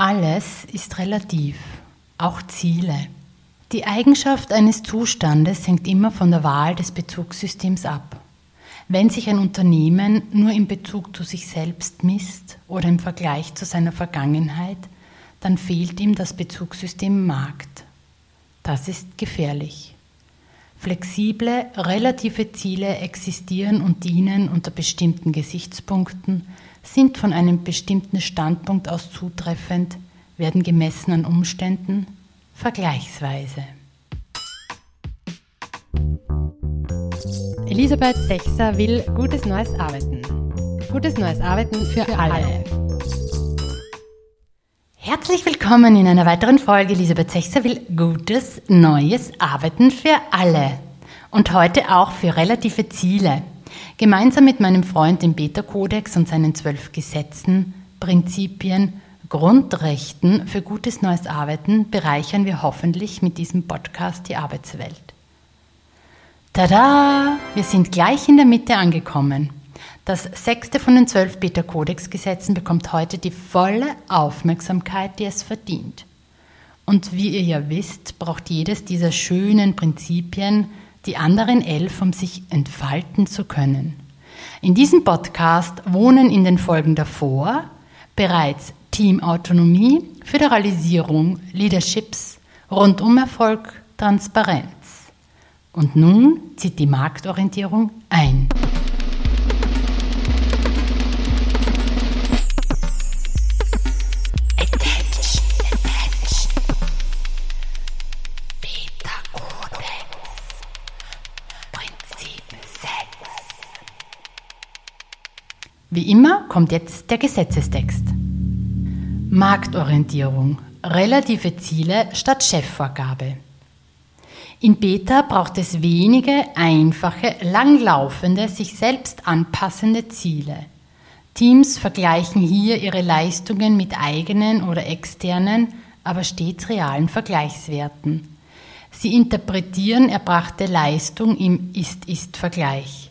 Alles ist relativ, auch Ziele. Die Eigenschaft eines Zustandes hängt immer von der Wahl des Bezugssystems ab. Wenn sich ein Unternehmen nur in Bezug zu sich selbst misst oder im Vergleich zu seiner Vergangenheit, dann fehlt ihm das Bezugssystem Markt. Das ist gefährlich. Flexible, relative Ziele existieren und dienen unter bestimmten Gesichtspunkten, sind von einem bestimmten Standpunkt aus zutreffend, werden gemessen an Umständen, vergleichsweise. Elisabeth Sechser will gutes neues Arbeiten. Gutes neues Arbeiten für, für alle. alle. Herzlich willkommen in einer weiteren Folge. Elisabeth Sechser will gutes neues Arbeiten für alle. Und heute auch für relative Ziele. Gemeinsam mit meinem Freund dem Beta-Kodex und seinen zwölf Gesetzen, Prinzipien, Grundrechten für gutes neues Arbeiten bereichern wir hoffentlich mit diesem Podcast die Arbeitswelt. Tada! Wir sind gleich in der Mitte angekommen. Das sechste von den zwölf Beta-Kodex-Gesetzen bekommt heute die volle Aufmerksamkeit, die es verdient. Und wie ihr ja wisst, braucht jedes dieser schönen Prinzipien die anderen elf, um sich entfalten zu können. In diesem Podcast wohnen in den Folgen davor bereits Teamautonomie, Föderalisierung, Leaderships, Rundumerfolg, Transparenz. Und nun zieht die Marktorientierung ein. Wie immer kommt jetzt der Gesetzestext. Marktorientierung. Relative Ziele statt Chefvorgabe. In Beta braucht es wenige, einfache, langlaufende, sich selbst anpassende Ziele. Teams vergleichen hier ihre Leistungen mit eigenen oder externen, aber stets realen Vergleichswerten. Sie interpretieren erbrachte Leistung im Ist-Ist-Vergleich.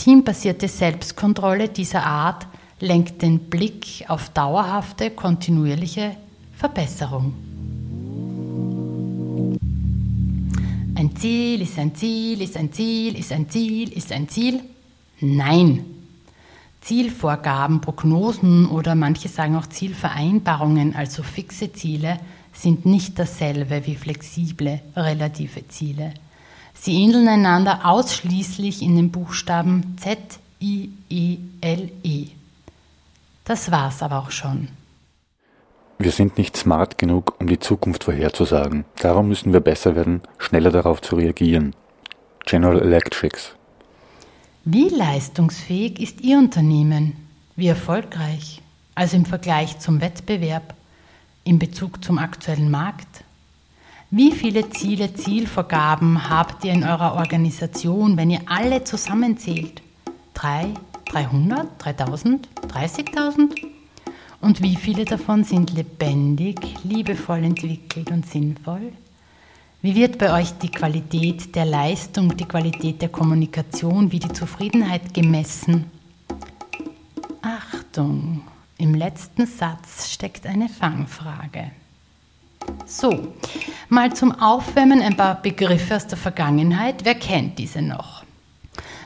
Teambasierte Selbstkontrolle dieser Art lenkt den Blick auf dauerhafte, kontinuierliche Verbesserung. Ein Ziel ist ein Ziel, ist ein Ziel, ist ein Ziel, ist ein Ziel. Nein. Zielvorgaben, Prognosen oder manche sagen auch Zielvereinbarungen, also fixe Ziele, sind nicht dasselbe wie flexible relative Ziele. Sie ähneln einander ausschließlich in den Buchstaben Z, I, E, L, E. Das war's aber auch schon. Wir sind nicht smart genug, um die Zukunft vorherzusagen. Darum müssen wir besser werden, schneller darauf zu reagieren. General Electrics. Wie leistungsfähig ist Ihr Unternehmen? Wie erfolgreich? Also im Vergleich zum Wettbewerb, in Bezug zum aktuellen Markt? Wie viele Ziele, Zielvorgaben habt ihr in eurer Organisation, wenn ihr alle zusammenzählt? Drei, 300, 3000, 30.000? Und wie viele davon sind lebendig, liebevoll entwickelt und sinnvoll? Wie wird bei euch die Qualität der Leistung, die Qualität der Kommunikation, wie die Zufriedenheit gemessen? Achtung, im letzten Satz steckt eine Fangfrage. So, mal zum Aufwärmen ein paar Begriffe aus der Vergangenheit. Wer kennt diese noch?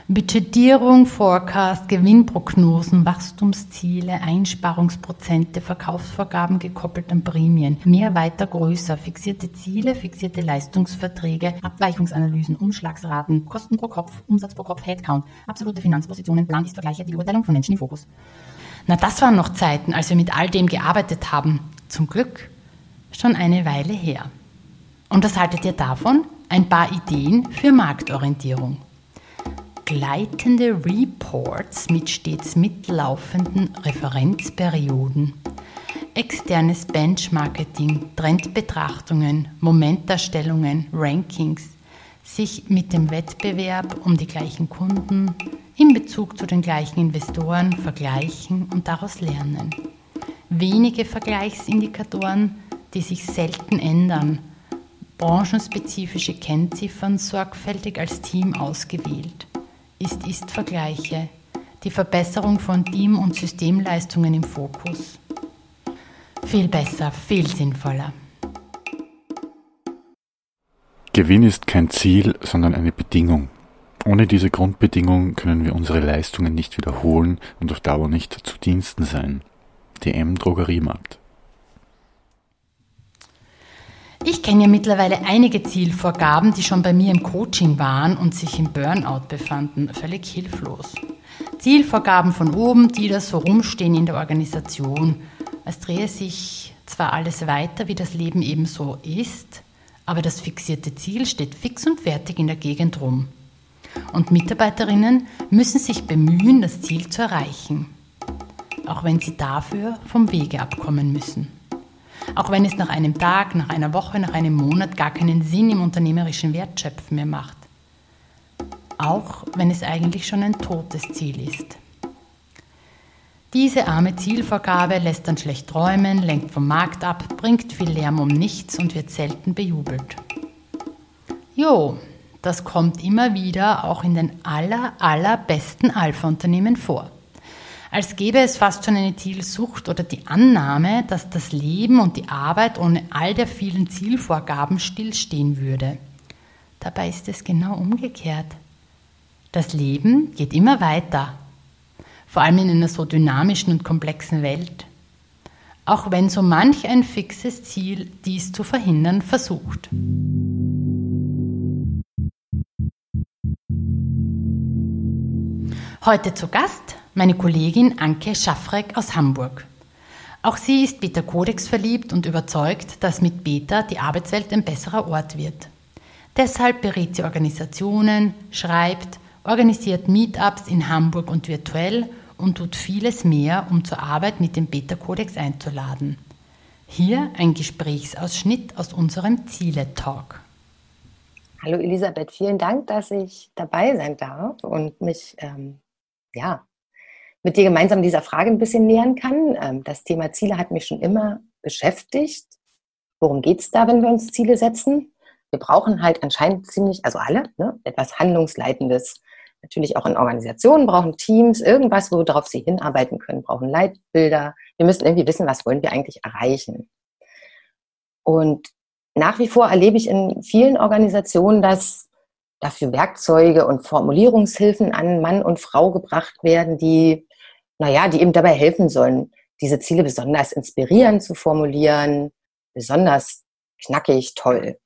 Budgetierung, Forecast, Gewinnprognosen, Wachstumsziele, Einsparungsprozente, Verkaufsvorgaben gekoppelt an Prämien, mehr, weiter, größer, fixierte Ziele, fixierte Leistungsverträge, Abweichungsanalysen, Umschlagsraten, Kosten pro Kopf, Umsatz pro Kopf, Headcount, absolute Finanzpositionen, Plan ist Vergleiche, die Urteilung von Menschen im Fokus. Na, das waren noch Zeiten, als wir mit all dem gearbeitet haben. Zum Glück schon eine Weile her. Und was haltet ihr davon? Ein paar Ideen für Marktorientierung. Gleitende Reports mit stets mitlaufenden Referenzperioden. Externes Benchmarking, Trendbetrachtungen, Momentdarstellungen, Rankings. Sich mit dem Wettbewerb um die gleichen Kunden in Bezug zu den gleichen Investoren vergleichen und daraus lernen. Wenige Vergleichsindikatoren, die sich selten ändern, branchenspezifische Kennziffern sorgfältig als Team ausgewählt, Ist-Ist-Vergleiche, die Verbesserung von Team- und Systemleistungen im Fokus. Viel besser, viel sinnvoller. Gewinn ist kein Ziel, sondern eine Bedingung. Ohne diese Grundbedingung können wir unsere Leistungen nicht wiederholen und auf Dauer nicht zu Diensten sein. DM Drogeriemarkt. Ich kenne ja mittlerweile einige Zielvorgaben, die schon bei mir im Coaching waren und sich im Burnout befanden. Völlig hilflos. Zielvorgaben von oben, die da so rumstehen in der Organisation. Es drehe sich zwar alles weiter, wie das Leben eben so ist, aber das fixierte Ziel steht fix und fertig in der Gegend rum. Und Mitarbeiterinnen müssen sich bemühen, das Ziel zu erreichen, auch wenn sie dafür vom Wege abkommen müssen. Auch wenn es nach einem Tag, nach einer Woche, nach einem Monat gar keinen Sinn im unternehmerischen Wertschöpfen mehr macht. Auch wenn es eigentlich schon ein totes Ziel ist. Diese arme Zielvorgabe lässt dann schlecht träumen, lenkt vom Markt ab, bringt viel Lärm um nichts und wird selten bejubelt. Jo, das kommt immer wieder auch in den aller, allerbesten Alpha-Unternehmen vor als gäbe es fast schon eine Zielsucht oder die Annahme, dass das Leben und die Arbeit ohne all der vielen Zielvorgaben stillstehen würde. Dabei ist es genau umgekehrt. Das Leben geht immer weiter, vor allem in einer so dynamischen und komplexen Welt. Auch wenn so manch ein fixes Ziel dies zu verhindern versucht. Heute zu Gast meine Kollegin Anke Schaffreck aus Hamburg. Auch sie ist Beta Codex verliebt und überzeugt, dass mit Beta die Arbeitswelt ein besserer Ort wird. Deshalb berät sie Organisationen, schreibt, organisiert Meetups in Hamburg und virtuell und tut vieles mehr, um zur Arbeit mit dem Beta Codex einzuladen. Hier ein Gesprächsausschnitt aus unserem Ziele-Talk. Hallo Elisabeth, vielen Dank, dass ich dabei sein darf und mich ähm, ja, mit dir gemeinsam dieser Frage ein bisschen nähern kann. Ähm, das Thema Ziele hat mich schon immer beschäftigt. Worum geht es da, wenn wir uns Ziele setzen? Wir brauchen halt anscheinend ziemlich, also alle, ne, etwas Handlungsleitendes. Natürlich auch in Organisationen brauchen Teams irgendwas, worauf sie hinarbeiten können, brauchen Leitbilder. Wir müssen irgendwie wissen, was wollen wir eigentlich erreichen. Und nach wie vor erlebe ich in vielen Organisationen, dass dafür Werkzeuge und Formulierungshilfen an Mann und Frau gebracht werden, die, naja, die eben dabei helfen sollen, diese Ziele besonders inspirierend zu formulieren, besonders knackig, toll.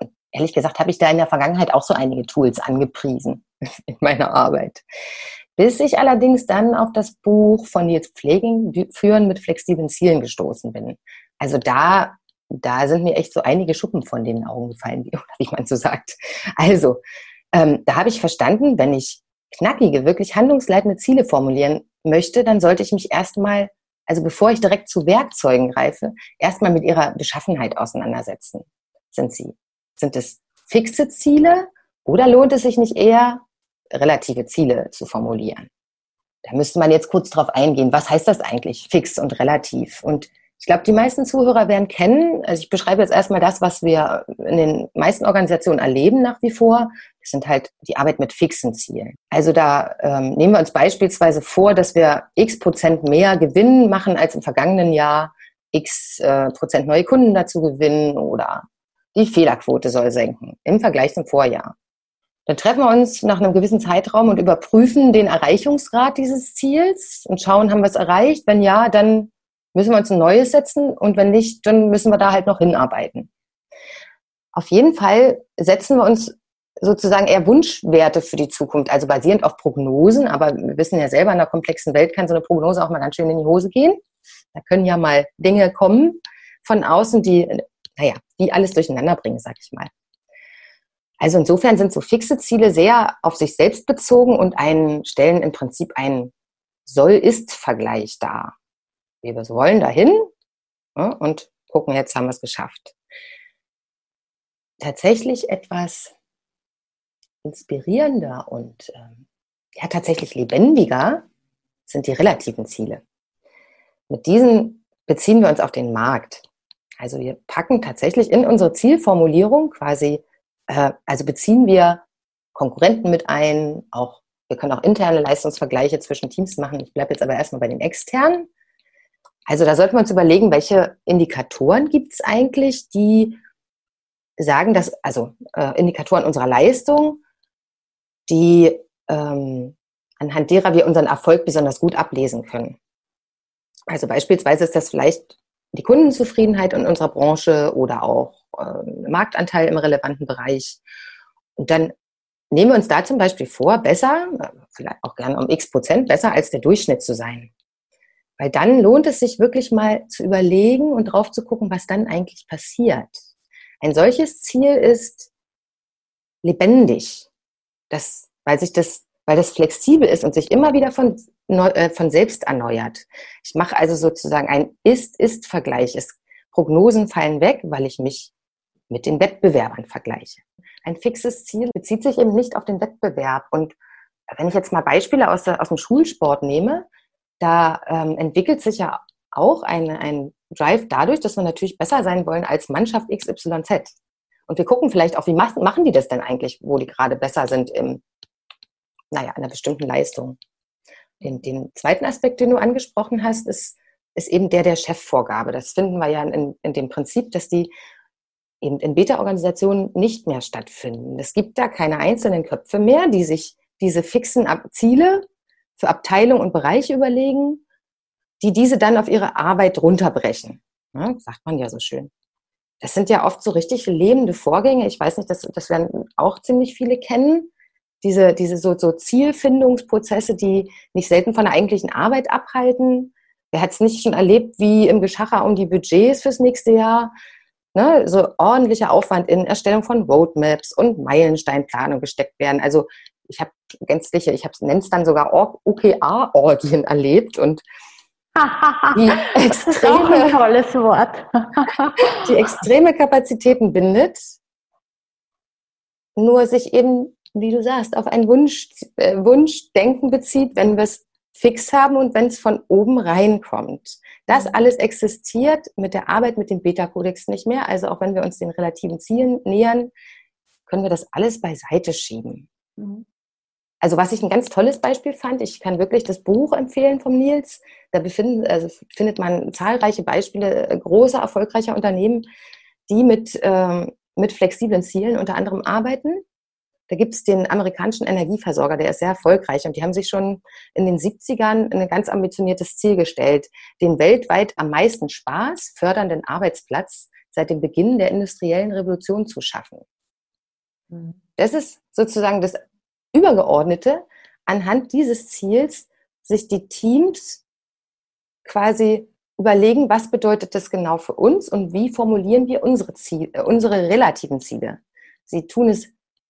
Und ehrlich gesagt habe ich da in der Vergangenheit auch so einige Tools angepriesen in meiner Arbeit. Bis ich allerdings dann auf das Buch von Nils Pfleging Führen mit flexiblen Zielen gestoßen bin. Also da da sind mir echt so einige Schuppen von den Augen gefallen, wie, man so sagt. Also, ähm, da habe ich verstanden, wenn ich knackige, wirklich handlungsleitende Ziele formulieren möchte, dann sollte ich mich erstmal, also bevor ich direkt zu Werkzeugen greife, erstmal mit ihrer Beschaffenheit auseinandersetzen. Sind sie, sind es fixe Ziele oder lohnt es sich nicht eher, relative Ziele zu formulieren? Da müsste man jetzt kurz drauf eingehen. Was heißt das eigentlich, fix und relativ? Und ich glaube, die meisten Zuhörer werden kennen, also ich beschreibe jetzt erstmal das, was wir in den meisten Organisationen erleben nach wie vor. Das sind halt die Arbeit mit fixen Zielen. Also da ähm, nehmen wir uns beispielsweise vor, dass wir x Prozent mehr Gewinn machen als im vergangenen Jahr, x äh, Prozent neue Kunden dazu gewinnen oder die Fehlerquote soll senken im Vergleich zum Vorjahr. Dann treffen wir uns nach einem gewissen Zeitraum und überprüfen den Erreichungsgrad dieses Ziels und schauen, haben wir es erreicht? Wenn ja, dann müssen wir uns ein neues setzen und wenn nicht, dann müssen wir da halt noch hinarbeiten. Auf jeden Fall setzen wir uns sozusagen eher Wunschwerte für die Zukunft, also basierend auf Prognosen, aber wir wissen ja selber, in einer komplexen Welt kann so eine Prognose auch mal ganz schön in die Hose gehen. Da können ja mal Dinge kommen von außen, die, naja, die alles durcheinander bringen, sag ich mal. Also insofern sind so fixe Ziele sehr auf sich selbst bezogen und einen, stellen im Prinzip einen Soll-Ist-Vergleich dar wir wollen dahin ja, und gucken, jetzt haben wir es geschafft. Tatsächlich etwas inspirierender und ähm, ja, tatsächlich lebendiger sind die relativen Ziele. Mit diesen beziehen wir uns auf den Markt. Also wir packen tatsächlich in unsere Zielformulierung quasi, äh, also beziehen wir Konkurrenten mit ein, auch wir können auch interne Leistungsvergleiche zwischen Teams machen. Ich bleibe jetzt aber erstmal bei den externen. Also da sollten wir uns überlegen, welche Indikatoren gibt es eigentlich, die sagen, dass, also äh, Indikatoren unserer Leistung, die ähm, anhand derer wir unseren Erfolg besonders gut ablesen können. Also beispielsweise ist das vielleicht die Kundenzufriedenheit in unserer Branche oder auch äh, Marktanteil im relevanten Bereich. Und dann nehmen wir uns da zum Beispiel vor, besser, vielleicht auch gerne um x Prozent, besser als der Durchschnitt zu sein. Weil dann lohnt es sich wirklich mal zu überlegen und drauf zu gucken, was dann eigentlich passiert. Ein solches Ziel ist lebendig, das, weil sich das, weil das flexibel ist und sich immer wieder von, äh, von selbst erneuert. Ich mache also sozusagen ein Ist-Ist-Vergleich. Prognosen fallen weg, weil ich mich mit den Wettbewerbern vergleiche. Ein fixes Ziel bezieht sich eben nicht auf den Wettbewerb. Und wenn ich jetzt mal Beispiele aus, der, aus dem Schulsport nehme, da ähm, entwickelt sich ja auch ein, ein Drive dadurch, dass wir natürlich besser sein wollen als Mannschaft XYZ. Und wir gucken vielleicht auch, wie machen, machen die das denn eigentlich, wo die gerade besser sind im, naja, einer bestimmten Leistung. Den, den zweiten Aspekt, den du angesprochen hast, ist, ist eben der der Chefvorgabe. Das finden wir ja in, in dem Prinzip, dass die eben in Beta-Organisationen nicht mehr stattfinden. Es gibt da keine einzelnen Köpfe mehr, die sich diese fixen Ziele für Abteilung und Bereiche überlegen, die diese dann auf ihre Arbeit runterbrechen. Ja, sagt man ja so schön. Das sind ja oft so richtig lebende Vorgänge. Ich weiß nicht, das, das werden auch ziemlich viele kennen. Diese, diese so, so Zielfindungsprozesse, die nicht selten von der eigentlichen Arbeit abhalten. Wer hat es nicht schon erlebt, wie im Geschacher um die Budgets fürs nächste Jahr ne, so ordentlicher Aufwand in Erstellung von Roadmaps und Meilensteinplanung gesteckt werden. Also ich habe gänzliche, ich habe nenne es dann sogar OKR-Orgien erlebt und die extreme, tolles Wort. die extreme Kapazitäten bindet, nur sich eben, wie du sagst, auf ein Wunsch, äh, Wunschdenken bezieht, wenn wir es fix haben und wenn es von oben reinkommt. Das mhm. alles existiert mit der Arbeit mit dem Beta-Kodex nicht mehr. Also auch wenn wir uns den relativen Zielen nähern, können wir das alles beiseite schieben. Mhm. Also was ich ein ganz tolles Beispiel fand, ich kann wirklich das Buch empfehlen vom Nils. Da befinden, also findet man zahlreiche Beispiele großer, erfolgreicher Unternehmen, die mit, ähm, mit flexiblen Zielen unter anderem arbeiten. Da gibt es den amerikanischen Energieversorger, der ist sehr erfolgreich und die haben sich schon in den 70ern ein ganz ambitioniertes Ziel gestellt, den weltweit am meisten Spaß fördernden Arbeitsplatz seit dem Beginn der industriellen Revolution zu schaffen. Mhm. Das ist sozusagen das Übergeordnete, anhand dieses Ziels sich die Teams quasi überlegen, was bedeutet das genau für uns und wie formulieren wir unsere, Ziele, äh, unsere relativen Ziele. Sie tun es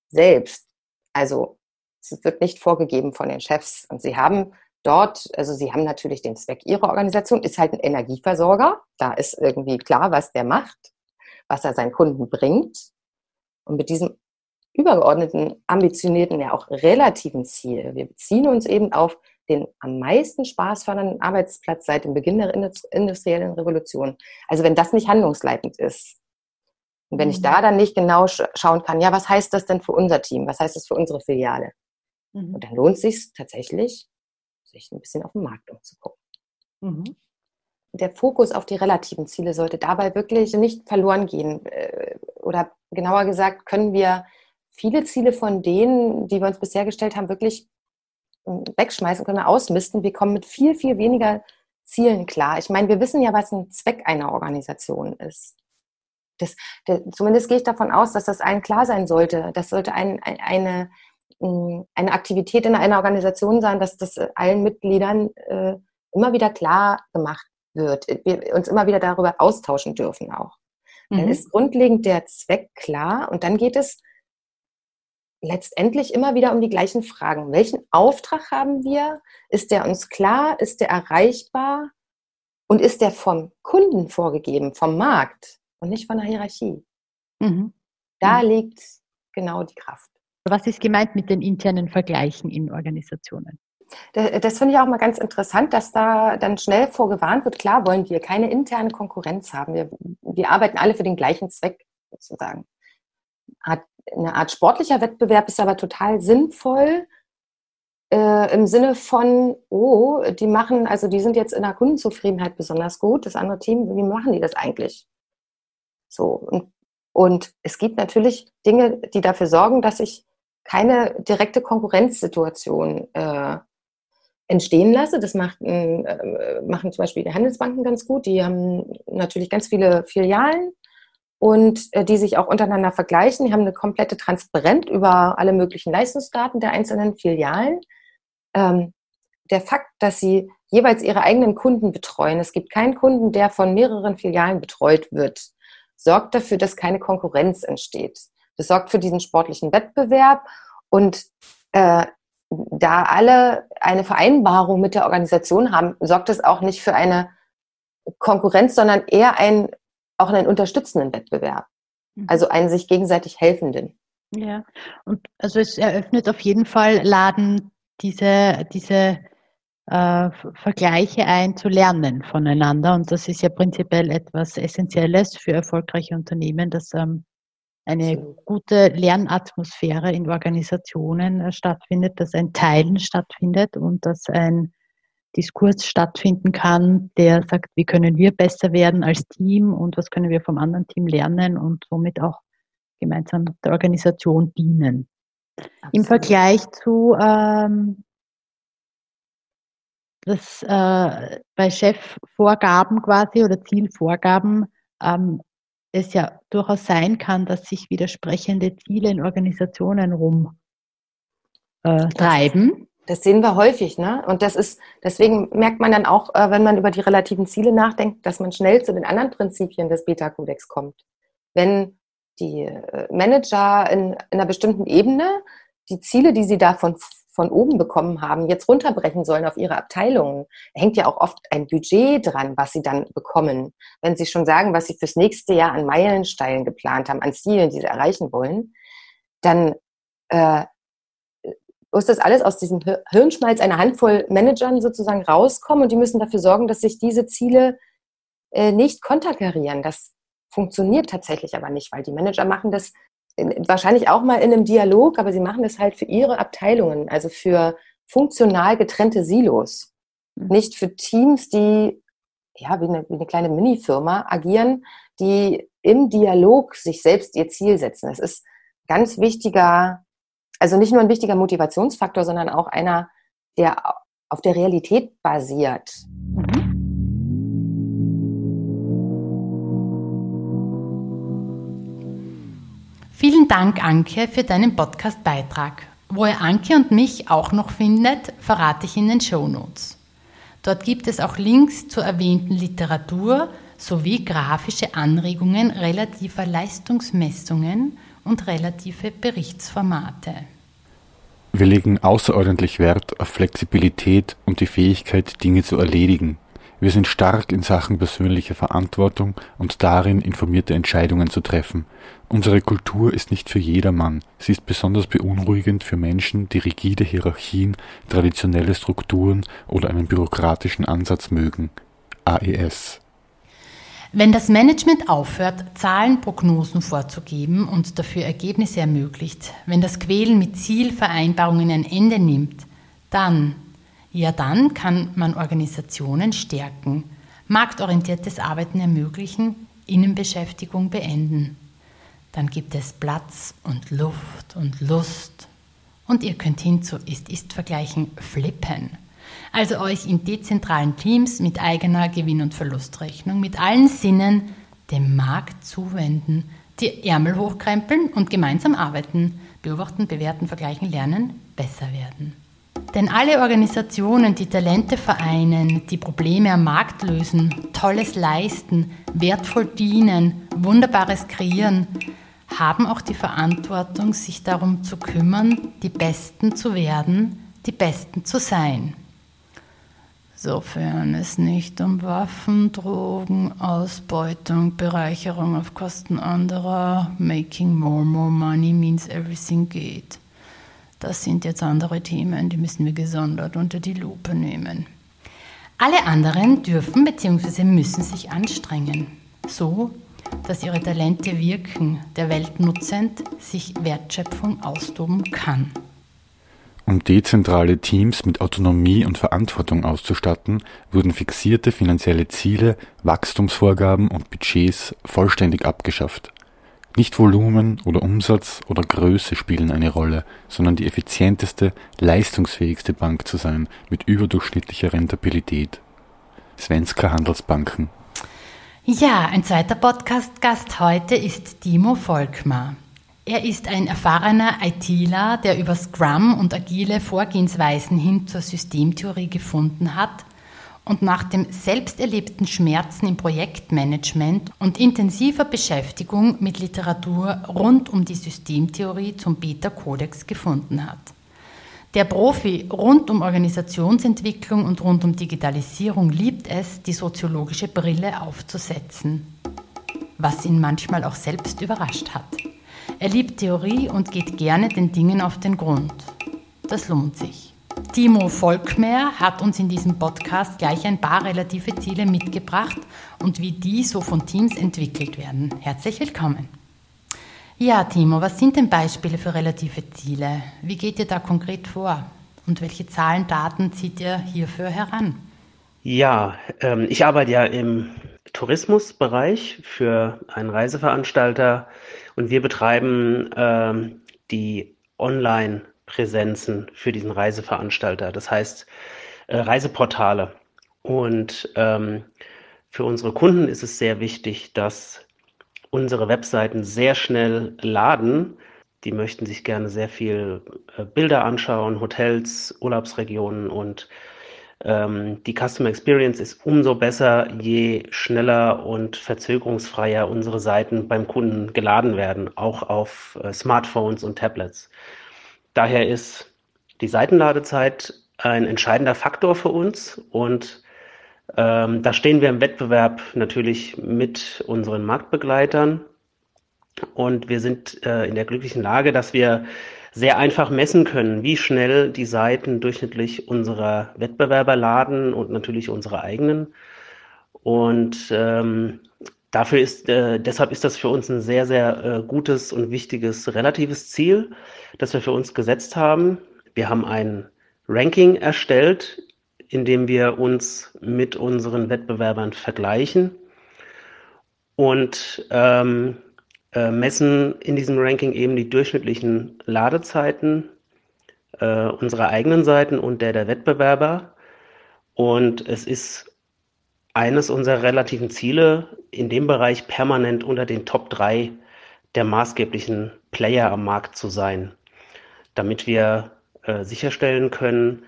selbst. Also es wird nicht vorgegeben von den Chefs. Und sie haben dort, also sie haben natürlich den Zweck ihrer Organisation, ist halt ein Energieversorger. Da ist irgendwie klar, was der macht, was er seinen Kunden bringt. Und mit diesem übergeordneten, ambitionierten, ja auch relativen Ziel. Wir beziehen uns eben auf den am meisten Spaß fördernden Arbeitsplatz seit dem Beginn der industriellen Revolution. Also wenn das nicht handlungsleitend ist und wenn mhm. ich da dann nicht genau schauen kann, ja, was heißt das denn für unser Team? Was heißt das für unsere Filiale? Mhm. Und dann lohnt es sich tatsächlich, sich ein bisschen auf den Markt umzugucken. Mhm. Der Fokus auf die relativen Ziele sollte dabei wirklich nicht verloren gehen. Äh, oder genauer gesagt, können wir viele Ziele von denen, die wir uns bisher gestellt haben, wirklich hm, wegschmeißen, können ausmisten. Wir kommen mit viel, viel weniger Zielen klar. Ich meine, wir wissen ja, was ein Zweck einer Organisation ist. Das, das, zumindest gehe ich davon aus, dass das allen klar sein sollte. Das sollte ein, eine, hm, eine Aktivität in einer Organisation sein, dass das allen Mitgliedern äh, immer wieder klar gemacht wird. Wir uns immer wieder darüber austauschen dürfen auch. Mhm. Dann ist grundlegend der Zweck klar und dann geht es letztendlich immer wieder um die gleichen Fragen. Welchen Auftrag haben wir? Ist der uns klar? Ist der erreichbar? Und ist der vom Kunden vorgegeben, vom Markt und nicht von der Hierarchie? Mhm. Da mhm. liegt genau die Kraft. Was ist gemeint mit den internen Vergleichen in Organisationen? Das, das finde ich auch mal ganz interessant, dass da dann schnell vorgewarnt wird. Klar wollen wir keine interne Konkurrenz haben. Wir, wir arbeiten alle für den gleichen Zweck sozusagen. Hat eine Art sportlicher Wettbewerb ist aber total sinnvoll, äh, im Sinne von, oh, die machen, also die sind jetzt in der Kundenzufriedenheit besonders gut, das andere Team, wie machen die das eigentlich? So, und, und es gibt natürlich Dinge, die dafür sorgen, dass ich keine direkte Konkurrenzsituation äh, entstehen lasse. Das macht, äh, machen zum Beispiel die Handelsbanken ganz gut. Die haben natürlich ganz viele Filialen und äh, die sich auch untereinander vergleichen. Die haben eine komplette Transparenz über alle möglichen Leistungsdaten der einzelnen Filialen. Ähm, der Fakt, dass sie jeweils ihre eigenen Kunden betreuen, es gibt keinen Kunden, der von mehreren Filialen betreut wird, sorgt dafür, dass keine Konkurrenz entsteht. Das sorgt für diesen sportlichen Wettbewerb und äh, da alle eine Vereinbarung mit der Organisation haben, sorgt es auch nicht für eine Konkurrenz, sondern eher ein, auch einen unterstützenden Wettbewerb. Mhm. Also einen sich gegenseitig helfenden. Ja, und also es eröffnet auf jeden Fall Laden, diese, diese äh, Vergleiche ein, zu lernen voneinander. Und das ist ja prinzipiell etwas Essentielles für erfolgreiche Unternehmen, dass ähm, eine gute Lernatmosphäre in Organisationen äh, stattfindet, dass ein Teilen stattfindet und dass ein Diskurs stattfinden kann, der sagt, wie können wir besser werden als Team und was können wir vom anderen Team lernen und somit auch gemeinsam der Organisation dienen. Absolut. Im Vergleich zu ähm, das äh, bei Chefvorgaben quasi oder Zielvorgaben ähm, es ja durchaus sein kann, dass sich widersprechende Ziele in Organisationen rumtreiben. Äh, das sehen wir häufig, ne? Und das ist, deswegen merkt man dann auch, äh, wenn man über die relativen Ziele nachdenkt, dass man schnell zu den anderen Prinzipien des Beta-Kodex kommt. Wenn die äh, Manager in, in einer bestimmten Ebene die Ziele, die sie da von von oben bekommen haben, jetzt runterbrechen sollen auf ihre Abteilungen, hängt ja auch oft ein Budget dran, was sie dann bekommen. Wenn sie schon sagen, was sie fürs nächste Jahr an Meilensteinen geplant haben, an Zielen, die sie erreichen wollen, dann äh, muss das alles aus diesem Hirnschmalz einer Handvoll Managern sozusagen rauskommen und die müssen dafür sorgen, dass sich diese Ziele äh, nicht konterkarieren. Das funktioniert tatsächlich aber nicht, weil die Manager machen das wahrscheinlich auch mal in einem Dialog, aber sie machen das halt für ihre Abteilungen, also für funktional getrennte Silos. Mhm. Nicht für Teams, die ja wie eine, wie eine kleine Mini-Firma agieren, die im Dialog sich selbst ihr Ziel setzen. Das ist ganz wichtiger, also nicht nur ein wichtiger Motivationsfaktor, sondern auch einer, der auf der Realität basiert. Vielen Dank, Anke, für deinen Podcast-Beitrag. Wo ihr Anke und mich auch noch findet, verrate ich in den Show Notes. Dort gibt es auch Links zur erwähnten Literatur sowie grafische Anregungen relativer Leistungsmessungen und relative Berichtsformate. Wir legen außerordentlich Wert auf Flexibilität und die Fähigkeit, Dinge zu erledigen. Wir sind stark in Sachen persönlicher Verantwortung und darin, informierte Entscheidungen zu treffen. Unsere Kultur ist nicht für jedermann. Sie ist besonders beunruhigend für Menschen, die rigide Hierarchien, traditionelle Strukturen oder einen bürokratischen Ansatz mögen. AES. Wenn das Management aufhört, Zahlenprognosen vorzugeben und dafür Ergebnisse ermöglicht, wenn das Quälen mit Zielvereinbarungen ein Ende nimmt, dann ja, dann kann man Organisationen stärken, marktorientiertes Arbeiten ermöglichen, Innenbeschäftigung beenden. Dann gibt es Platz und Luft und Lust. Und ihr könnt hin zu Ist-Ist-Vergleichen flippen. Also euch in dezentralen Teams mit eigener Gewinn- und Verlustrechnung, mit allen Sinnen dem Markt zuwenden, die Ärmel hochkrempeln und gemeinsam arbeiten, beobachten, bewerten, vergleichen, lernen, besser werden. Denn alle Organisationen, die Talente vereinen, die Probleme am Markt lösen, Tolles leisten, wertvoll dienen, Wunderbares kreieren, haben auch die Verantwortung, sich darum zu kümmern, die Besten zu werden, die Besten zu sein. Sofern es nicht um Waffen, Drogen, Ausbeutung, Bereicherung auf Kosten anderer, making more, more money means everything geht. Das sind jetzt andere Themen, die müssen wir gesondert unter die Lupe nehmen. Alle anderen dürfen bzw. müssen sich anstrengen, so dass ihre Talente wirken, der Welt nutzend sich Wertschöpfung austoben kann. Um dezentrale Teams mit Autonomie und Verantwortung auszustatten, wurden fixierte finanzielle Ziele, Wachstumsvorgaben und Budgets vollständig abgeschafft. Nicht Volumen oder Umsatz oder Größe spielen eine Rolle, sondern die effizienteste, leistungsfähigste Bank zu sein mit überdurchschnittlicher Rentabilität. Svenska Handelsbanken. Ja, ein zweiter Podcast-Gast heute ist Timo Volkmar. Er ist ein erfahrener ITler, der über Scrum und agile Vorgehensweisen hin zur Systemtheorie gefunden hat und nach dem selbst erlebten Schmerzen im Projektmanagement und intensiver Beschäftigung mit Literatur rund um die Systemtheorie zum Beta-Kodex gefunden hat. Der Profi rund um Organisationsentwicklung und rund um Digitalisierung liebt es, die soziologische Brille aufzusetzen, was ihn manchmal auch selbst überrascht hat. Er liebt Theorie und geht gerne den Dingen auf den Grund. Das lohnt sich. Timo Volkmer hat uns in diesem Podcast gleich ein paar relative Ziele mitgebracht und wie die so von Teams entwickelt werden. Herzlich willkommen. Ja, Timo, was sind denn Beispiele für relative Ziele? Wie geht ihr da konkret vor? Und welche Zahlen, Daten zieht ihr hierfür heran? Ja, ähm, ich arbeite ja im Tourismusbereich für einen Reiseveranstalter und wir betreiben ähm, die Online-Präsenzen für diesen Reiseveranstalter, das heißt äh, Reiseportale. Und ähm, für unsere Kunden ist es sehr wichtig, dass unsere Webseiten sehr schnell laden. Die möchten sich gerne sehr viel äh, Bilder anschauen, Hotels, Urlaubsregionen und ähm, die Customer Experience ist umso besser, je schneller und verzögerungsfreier unsere Seiten beim Kunden geladen werden, auch auf äh, Smartphones und Tablets. Daher ist die Seitenladezeit ein entscheidender Faktor für uns und ähm, da stehen wir im Wettbewerb natürlich mit unseren Marktbegleitern und wir sind äh, in der glücklichen Lage, dass wir sehr einfach messen können, wie schnell die Seiten durchschnittlich unserer Wettbewerber laden und natürlich unsere eigenen. Und ähm, dafür ist, äh, deshalb ist das für uns ein sehr, sehr äh, gutes und wichtiges relatives Ziel, das wir für uns gesetzt haben. Wir haben ein Ranking erstellt, in dem wir uns mit unseren Wettbewerbern vergleichen. Und ähm, äh, messen in diesem Ranking eben die durchschnittlichen Ladezeiten äh, unserer eigenen Seiten und der der Wettbewerber. Und es ist eines unserer relativen Ziele, in dem Bereich permanent unter den Top 3 der maßgeblichen Player am Markt zu sein, damit wir äh, sicherstellen können,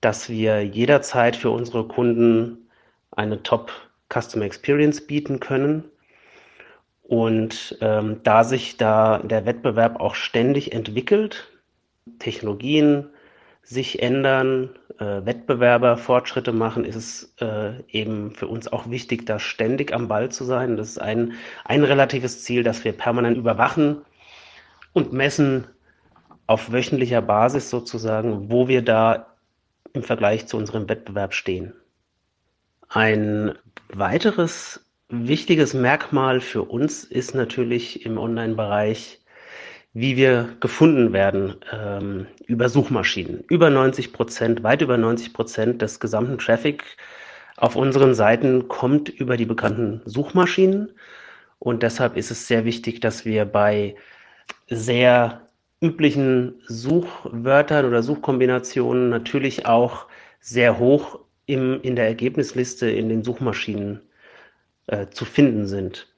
dass wir jederzeit für unsere Kunden eine Top Customer Experience bieten können und ähm, da sich da der Wettbewerb auch ständig entwickelt, Technologien sich ändern, äh, Wettbewerber Fortschritte machen, ist es äh, eben für uns auch wichtig, da ständig am Ball zu sein. Das ist ein, ein relatives Ziel, das wir permanent überwachen und messen auf wöchentlicher Basis sozusagen, wo wir da im Vergleich zu unserem Wettbewerb stehen. Ein weiteres wichtiges Merkmal für uns ist natürlich im Online-Bereich, wie wir gefunden werden ähm, über Suchmaschinen. Über 90 Prozent, weit über 90 Prozent des gesamten Traffic auf unseren Seiten kommt über die bekannten Suchmaschinen. Und deshalb ist es sehr wichtig, dass wir bei sehr üblichen Suchwörtern oder Suchkombinationen natürlich auch sehr hoch im, in der Ergebnisliste in den Suchmaschinen äh, zu finden sind.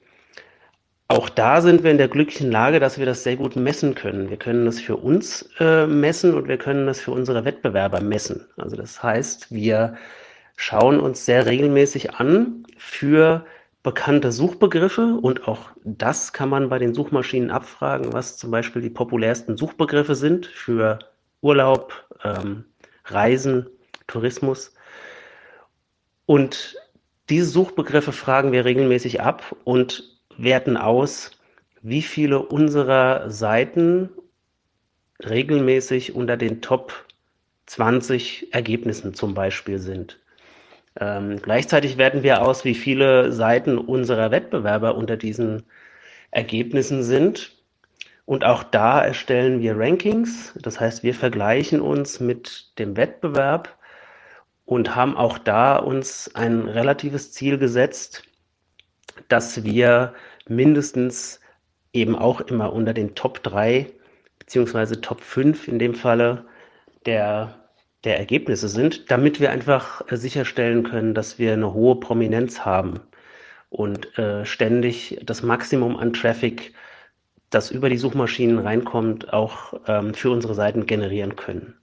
Auch da sind wir in der glücklichen Lage, dass wir das sehr gut messen können. Wir können das für uns äh, messen und wir können das für unsere Wettbewerber messen. Also das heißt, wir schauen uns sehr regelmäßig an für bekannte Suchbegriffe und auch das kann man bei den Suchmaschinen abfragen, was zum Beispiel die populärsten Suchbegriffe sind für Urlaub, ähm, Reisen, Tourismus. Und diese Suchbegriffe fragen wir regelmäßig ab und werten aus, wie viele unserer Seiten regelmäßig unter den Top 20 Ergebnissen zum Beispiel sind. Ähm, gleichzeitig werten wir aus, wie viele Seiten unserer Wettbewerber unter diesen Ergebnissen sind. Und auch da erstellen wir Rankings. Das heißt, wir vergleichen uns mit dem Wettbewerb und haben auch da uns ein relatives Ziel gesetzt, dass wir mindestens eben auch immer unter den Top 3 beziehungsweise Top 5 in dem Falle der, der Ergebnisse sind, damit wir einfach sicherstellen können, dass wir eine hohe Prominenz haben und äh, ständig das Maximum an Traffic, das über die Suchmaschinen reinkommt, auch ähm, für unsere Seiten generieren können.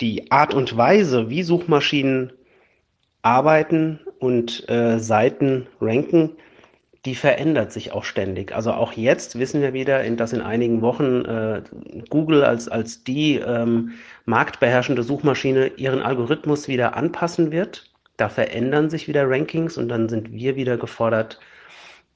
Die Art und Weise, wie Suchmaschinen arbeiten und äh, Seiten ranken, die verändert sich auch ständig. Also auch jetzt wissen wir wieder, dass in einigen Wochen äh, Google als, als die ähm, marktbeherrschende Suchmaschine ihren Algorithmus wieder anpassen wird. Da verändern sich wieder Rankings und dann sind wir wieder gefordert,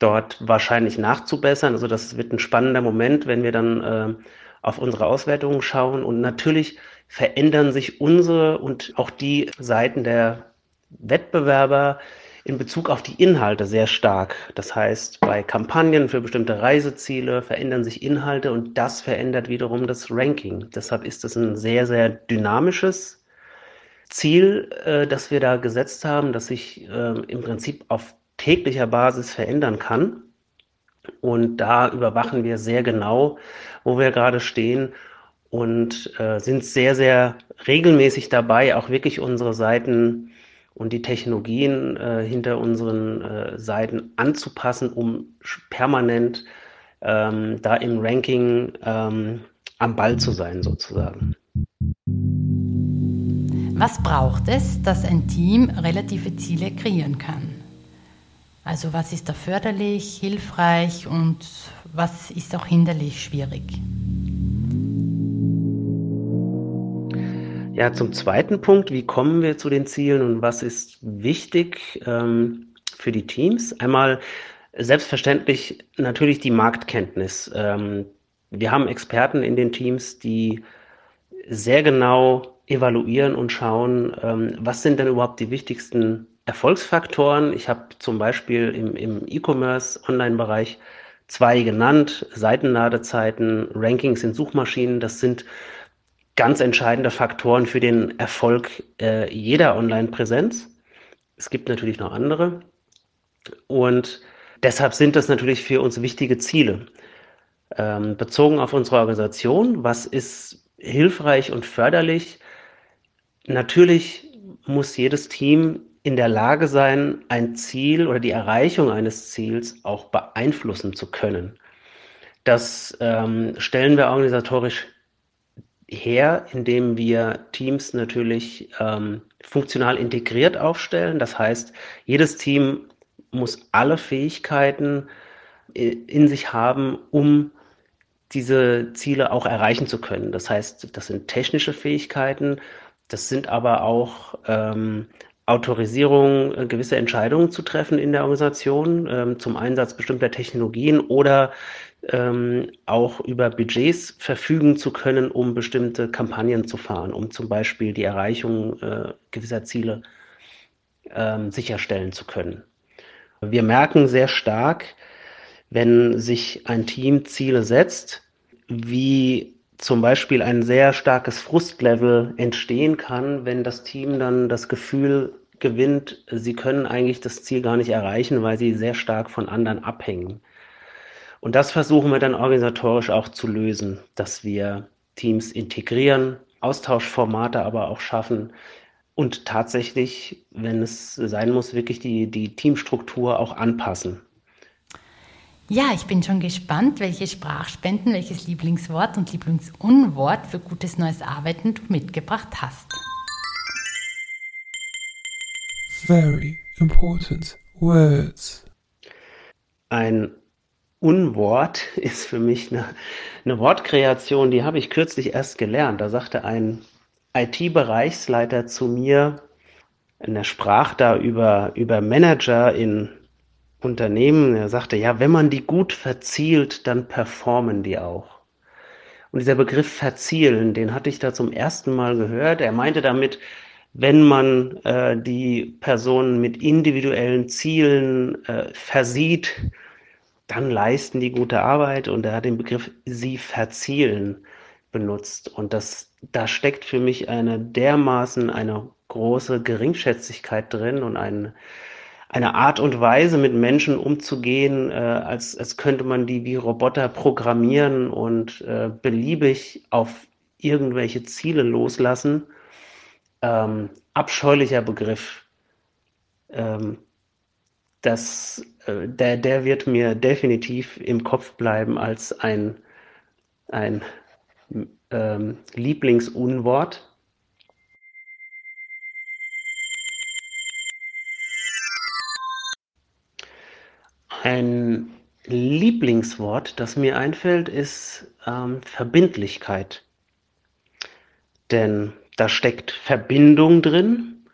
dort wahrscheinlich nachzubessern. Also das wird ein spannender Moment, wenn wir dann äh, auf unsere Auswertungen schauen. Und natürlich verändern sich unsere und auch die Seiten der Wettbewerber in Bezug auf die Inhalte sehr stark. Das heißt, bei Kampagnen für bestimmte Reiseziele verändern sich Inhalte und das verändert wiederum das Ranking. Deshalb ist es ein sehr, sehr dynamisches Ziel, äh, das wir da gesetzt haben, das sich äh, im Prinzip auf täglicher Basis verändern kann. Und da überwachen wir sehr genau, wo wir gerade stehen und äh, sind sehr, sehr regelmäßig dabei, auch wirklich unsere Seiten und die Technologien äh, hinter unseren äh, Seiten anzupassen, um permanent ähm, da im Ranking ähm, am Ball zu sein, sozusagen. Was braucht es, dass ein Team relative Ziele kreieren kann? Also was ist da förderlich, hilfreich und was ist auch hinderlich schwierig? Ja, zum zweiten Punkt, wie kommen wir zu den Zielen und was ist wichtig ähm, für die Teams? Einmal selbstverständlich natürlich die Marktkenntnis. Ähm, wir haben Experten in den Teams, die sehr genau evaluieren und schauen, ähm, was sind denn überhaupt die wichtigsten Erfolgsfaktoren. Ich habe zum Beispiel im, im E-Commerce, Online-Bereich zwei genannt, Seitenladezeiten, Rankings in Suchmaschinen. Das sind ganz entscheidende Faktoren für den Erfolg äh, jeder Online-Präsenz. Es gibt natürlich noch andere. Und deshalb sind das natürlich für uns wichtige Ziele. Ähm, bezogen auf unsere Organisation, was ist hilfreich und förderlich? Natürlich muss jedes Team in der Lage sein, ein Ziel oder die Erreichung eines Ziels auch beeinflussen zu können. Das ähm, stellen wir organisatorisch her, indem wir Teams natürlich ähm, funktional integriert aufstellen. Das heißt, jedes Team muss alle Fähigkeiten äh, in sich haben, um diese Ziele auch erreichen zu können. Das heißt, das sind technische Fähigkeiten, das sind aber auch ähm, Autorisierung, äh, gewisse Entscheidungen zu treffen in der Organisation ähm, zum Einsatz bestimmter Technologien oder ähm, auch über Budgets verfügen zu können, um bestimmte Kampagnen zu fahren, um zum Beispiel die Erreichung äh, gewisser Ziele ähm, sicherstellen zu können. Wir merken sehr stark, wenn sich ein Team Ziele setzt, wie zum Beispiel ein sehr starkes Frustlevel entstehen kann, wenn das Team dann das Gefühl gewinnt, sie können eigentlich das Ziel gar nicht erreichen, weil sie sehr stark von anderen abhängen. Und das versuchen wir dann organisatorisch auch zu lösen, dass wir Teams integrieren, Austauschformate aber auch schaffen und tatsächlich, wenn es sein muss, wirklich die, die Teamstruktur auch anpassen. Ja, ich bin schon gespannt, welche Sprachspenden, welches Lieblingswort und Lieblingsunwort für gutes neues Arbeiten du mitgebracht hast. Very important words. Ein Unwort ist für mich eine, eine Wortkreation, die habe ich kürzlich erst gelernt. Da sagte ein IT-Bereichsleiter zu mir, in der Sprach da über, über Manager in Unternehmen, er sagte, ja, wenn man die gut verzielt, dann performen die auch. Und dieser Begriff verzielen, den hatte ich da zum ersten Mal gehört. Er meinte damit, wenn man äh, die Personen mit individuellen Zielen äh, versieht, dann leisten die gute Arbeit und er hat den Begriff sie verzielen benutzt. Und das, da steckt für mich eine dermaßen eine große Geringschätzigkeit drin und ein, eine Art und Weise, mit Menschen umzugehen, äh, als, als könnte man die wie Roboter programmieren und äh, beliebig auf irgendwelche Ziele loslassen. Ähm, abscheulicher Begriff. Ähm, das, äh, der, der wird mir definitiv im Kopf bleiben als ein, ein ähm, Lieblingsunwort. Ein Lieblingswort, das mir einfällt, ist ähm, Verbindlichkeit. Denn da steckt Verbindung drin.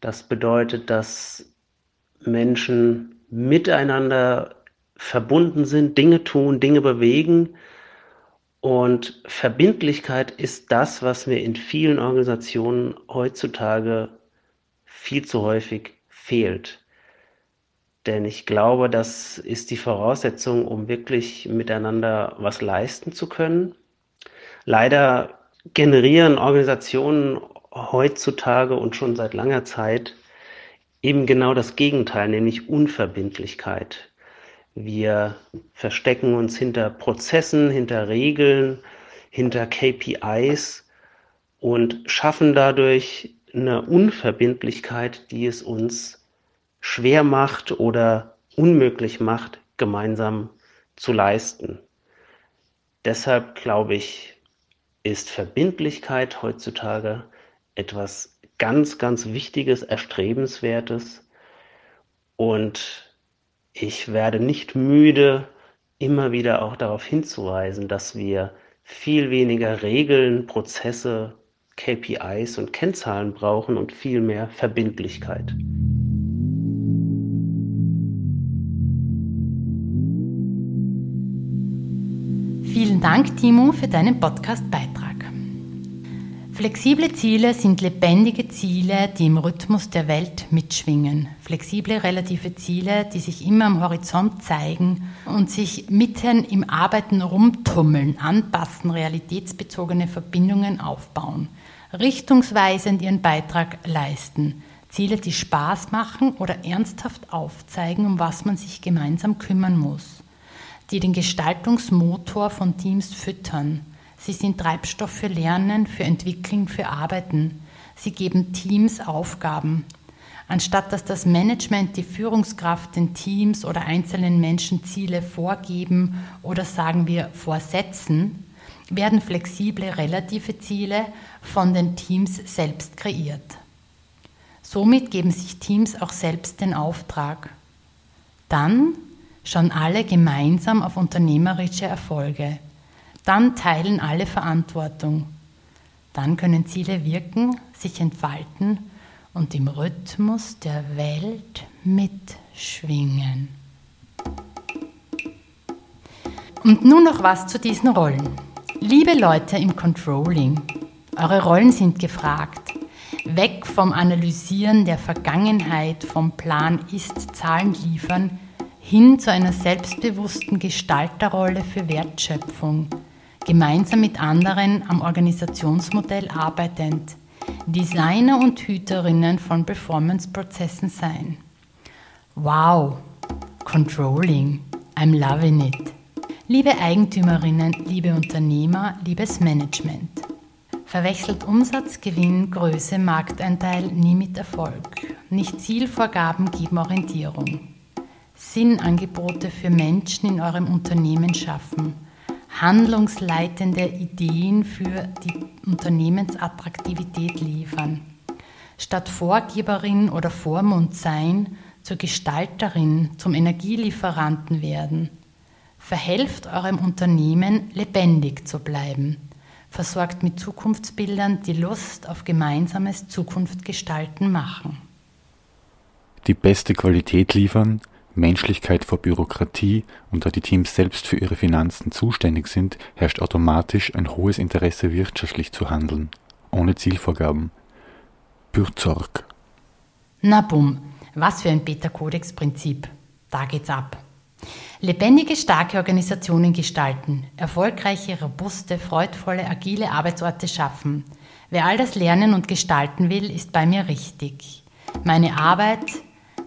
Das bedeutet, dass Menschen miteinander verbunden sind, Dinge tun, Dinge bewegen. Und Verbindlichkeit ist das, was mir in vielen Organisationen heutzutage viel zu häufig fehlt. Denn ich glaube, das ist die Voraussetzung, um wirklich miteinander was leisten zu können. Leider generieren Organisationen heutzutage und schon seit langer Zeit eben genau das Gegenteil, nämlich Unverbindlichkeit. Wir verstecken uns hinter Prozessen, hinter Regeln, hinter KPIs und schaffen dadurch eine Unverbindlichkeit, die es uns schwer macht oder unmöglich macht, gemeinsam zu leisten. Deshalb glaube ich, ist Verbindlichkeit heutzutage etwas ganz, ganz Wichtiges, Erstrebenswertes. Und ich werde nicht müde, immer wieder auch darauf hinzuweisen, dass wir viel weniger Regeln, Prozesse, KPIs und Kennzahlen brauchen und viel mehr Verbindlichkeit. Vielen Dank, Timo, für deinen Podcast-Beitrag. Flexible Ziele sind lebendige Ziele, die im Rhythmus der Welt mitschwingen. Flexible relative Ziele, die sich immer am Horizont zeigen und sich mitten im Arbeiten rumtummeln, anpassen, realitätsbezogene Verbindungen aufbauen, richtungsweisend ihren Beitrag leisten. Ziele, die Spaß machen oder ernsthaft aufzeigen, um was man sich gemeinsam kümmern muss die den Gestaltungsmotor von Teams füttern. Sie sind Treibstoff für Lernen, für Entwickeln, für Arbeiten. Sie geben Teams Aufgaben. Anstatt dass das Management, die Führungskraft den Teams oder einzelnen Menschen Ziele vorgeben oder sagen wir vorsetzen, werden flexible relative Ziele von den Teams selbst kreiert. Somit geben sich Teams auch selbst den Auftrag. Dann schauen alle gemeinsam auf unternehmerische Erfolge. Dann teilen alle Verantwortung. Dann können Ziele wirken, sich entfalten und im Rhythmus der Welt mitschwingen. Und nun noch was zu diesen Rollen. Liebe Leute im Controlling, eure Rollen sind gefragt. Weg vom Analysieren der Vergangenheit, vom Plan ist Zahlen liefern, hin zu einer selbstbewussten Gestalterrolle für Wertschöpfung, gemeinsam mit anderen am Organisationsmodell arbeitend, Designer und Hüterinnen von Performance-Prozessen sein. Wow, Controlling, I'm loving it. Liebe Eigentümerinnen, liebe Unternehmer, liebes Management. Verwechselt Umsatz, Gewinn, Größe, Markteinteil nie mit Erfolg. Nicht Zielvorgaben geben Orientierung. Sinnangebote für Menschen in eurem Unternehmen schaffen, handlungsleitende Ideen für die Unternehmensattraktivität liefern. Statt Vorgeberin oder Vormund sein, zur Gestalterin, zum Energielieferanten werden. Verhelft eurem Unternehmen, lebendig zu bleiben. Versorgt mit Zukunftsbildern, die Lust auf gemeinsames Zukunftgestalten machen. Die beste Qualität liefern, Menschlichkeit vor Bürokratie und da die Teams selbst für ihre Finanzen zuständig sind, herrscht automatisch ein hohes Interesse wirtschaftlich zu handeln, ohne Zielvorgaben. Bürzorg. Na bumm, was für ein Beta-Kodex-Prinzip. Da geht's ab. Lebendige, starke Organisationen gestalten, erfolgreiche, robuste, freudvolle, agile Arbeitsorte schaffen. Wer all das lernen und gestalten will, ist bei mir richtig. Meine Arbeit,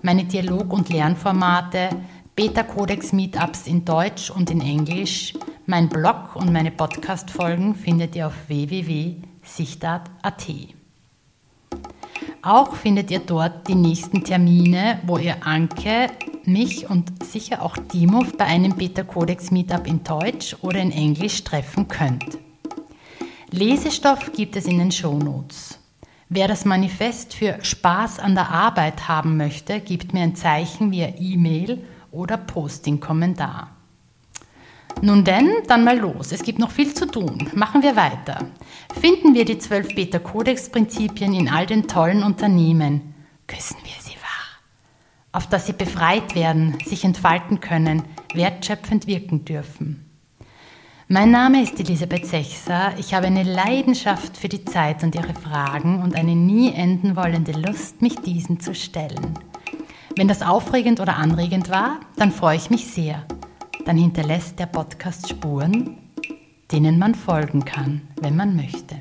meine Dialog- und Lernformate, Beta-Codex-Meetups in Deutsch und in Englisch, mein Blog und meine Podcast-Folgen findet ihr auf www.sichtart.at. Auch findet ihr dort die nächsten Termine, wo ihr Anke, mich und sicher auch Timo bei einem Beta-Codex-Meetup in Deutsch oder in Englisch treffen könnt. Lesestoff gibt es in den Shownotes. Wer das Manifest für Spaß an der Arbeit haben möchte, gibt mir ein Zeichen via E-Mail oder Posting-Kommentar. Nun denn, dann mal los. Es gibt noch viel zu tun. Machen wir weiter. Finden wir die zwölf Beta-Kodex-Prinzipien in all den tollen Unternehmen. Küssen wir sie wach. Auf dass sie befreit werden, sich entfalten können, wertschöpfend wirken dürfen. Mein Name ist Elisabeth Sechser. Ich habe eine Leidenschaft für die Zeit und ihre Fragen und eine nie enden wollende Lust, mich diesen zu stellen. Wenn das aufregend oder anregend war, dann freue ich mich sehr. Dann hinterlässt der Podcast Spuren, denen man folgen kann, wenn man möchte.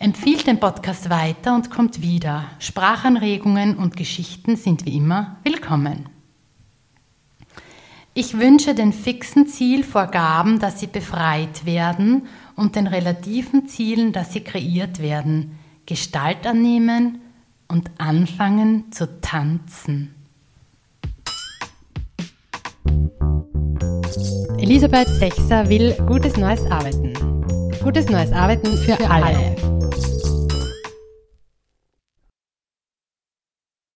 Empfiehlt den Podcast weiter und kommt wieder. Sprachanregungen und Geschichten sind wie immer willkommen. Ich wünsche den fixen Zielvorgaben, dass sie befreit werden und den relativen Zielen, dass sie kreiert werden, Gestalt annehmen und anfangen zu tanzen. Elisabeth Sechser will gutes neues Arbeiten. Gutes neues Arbeiten für, für alle. alle.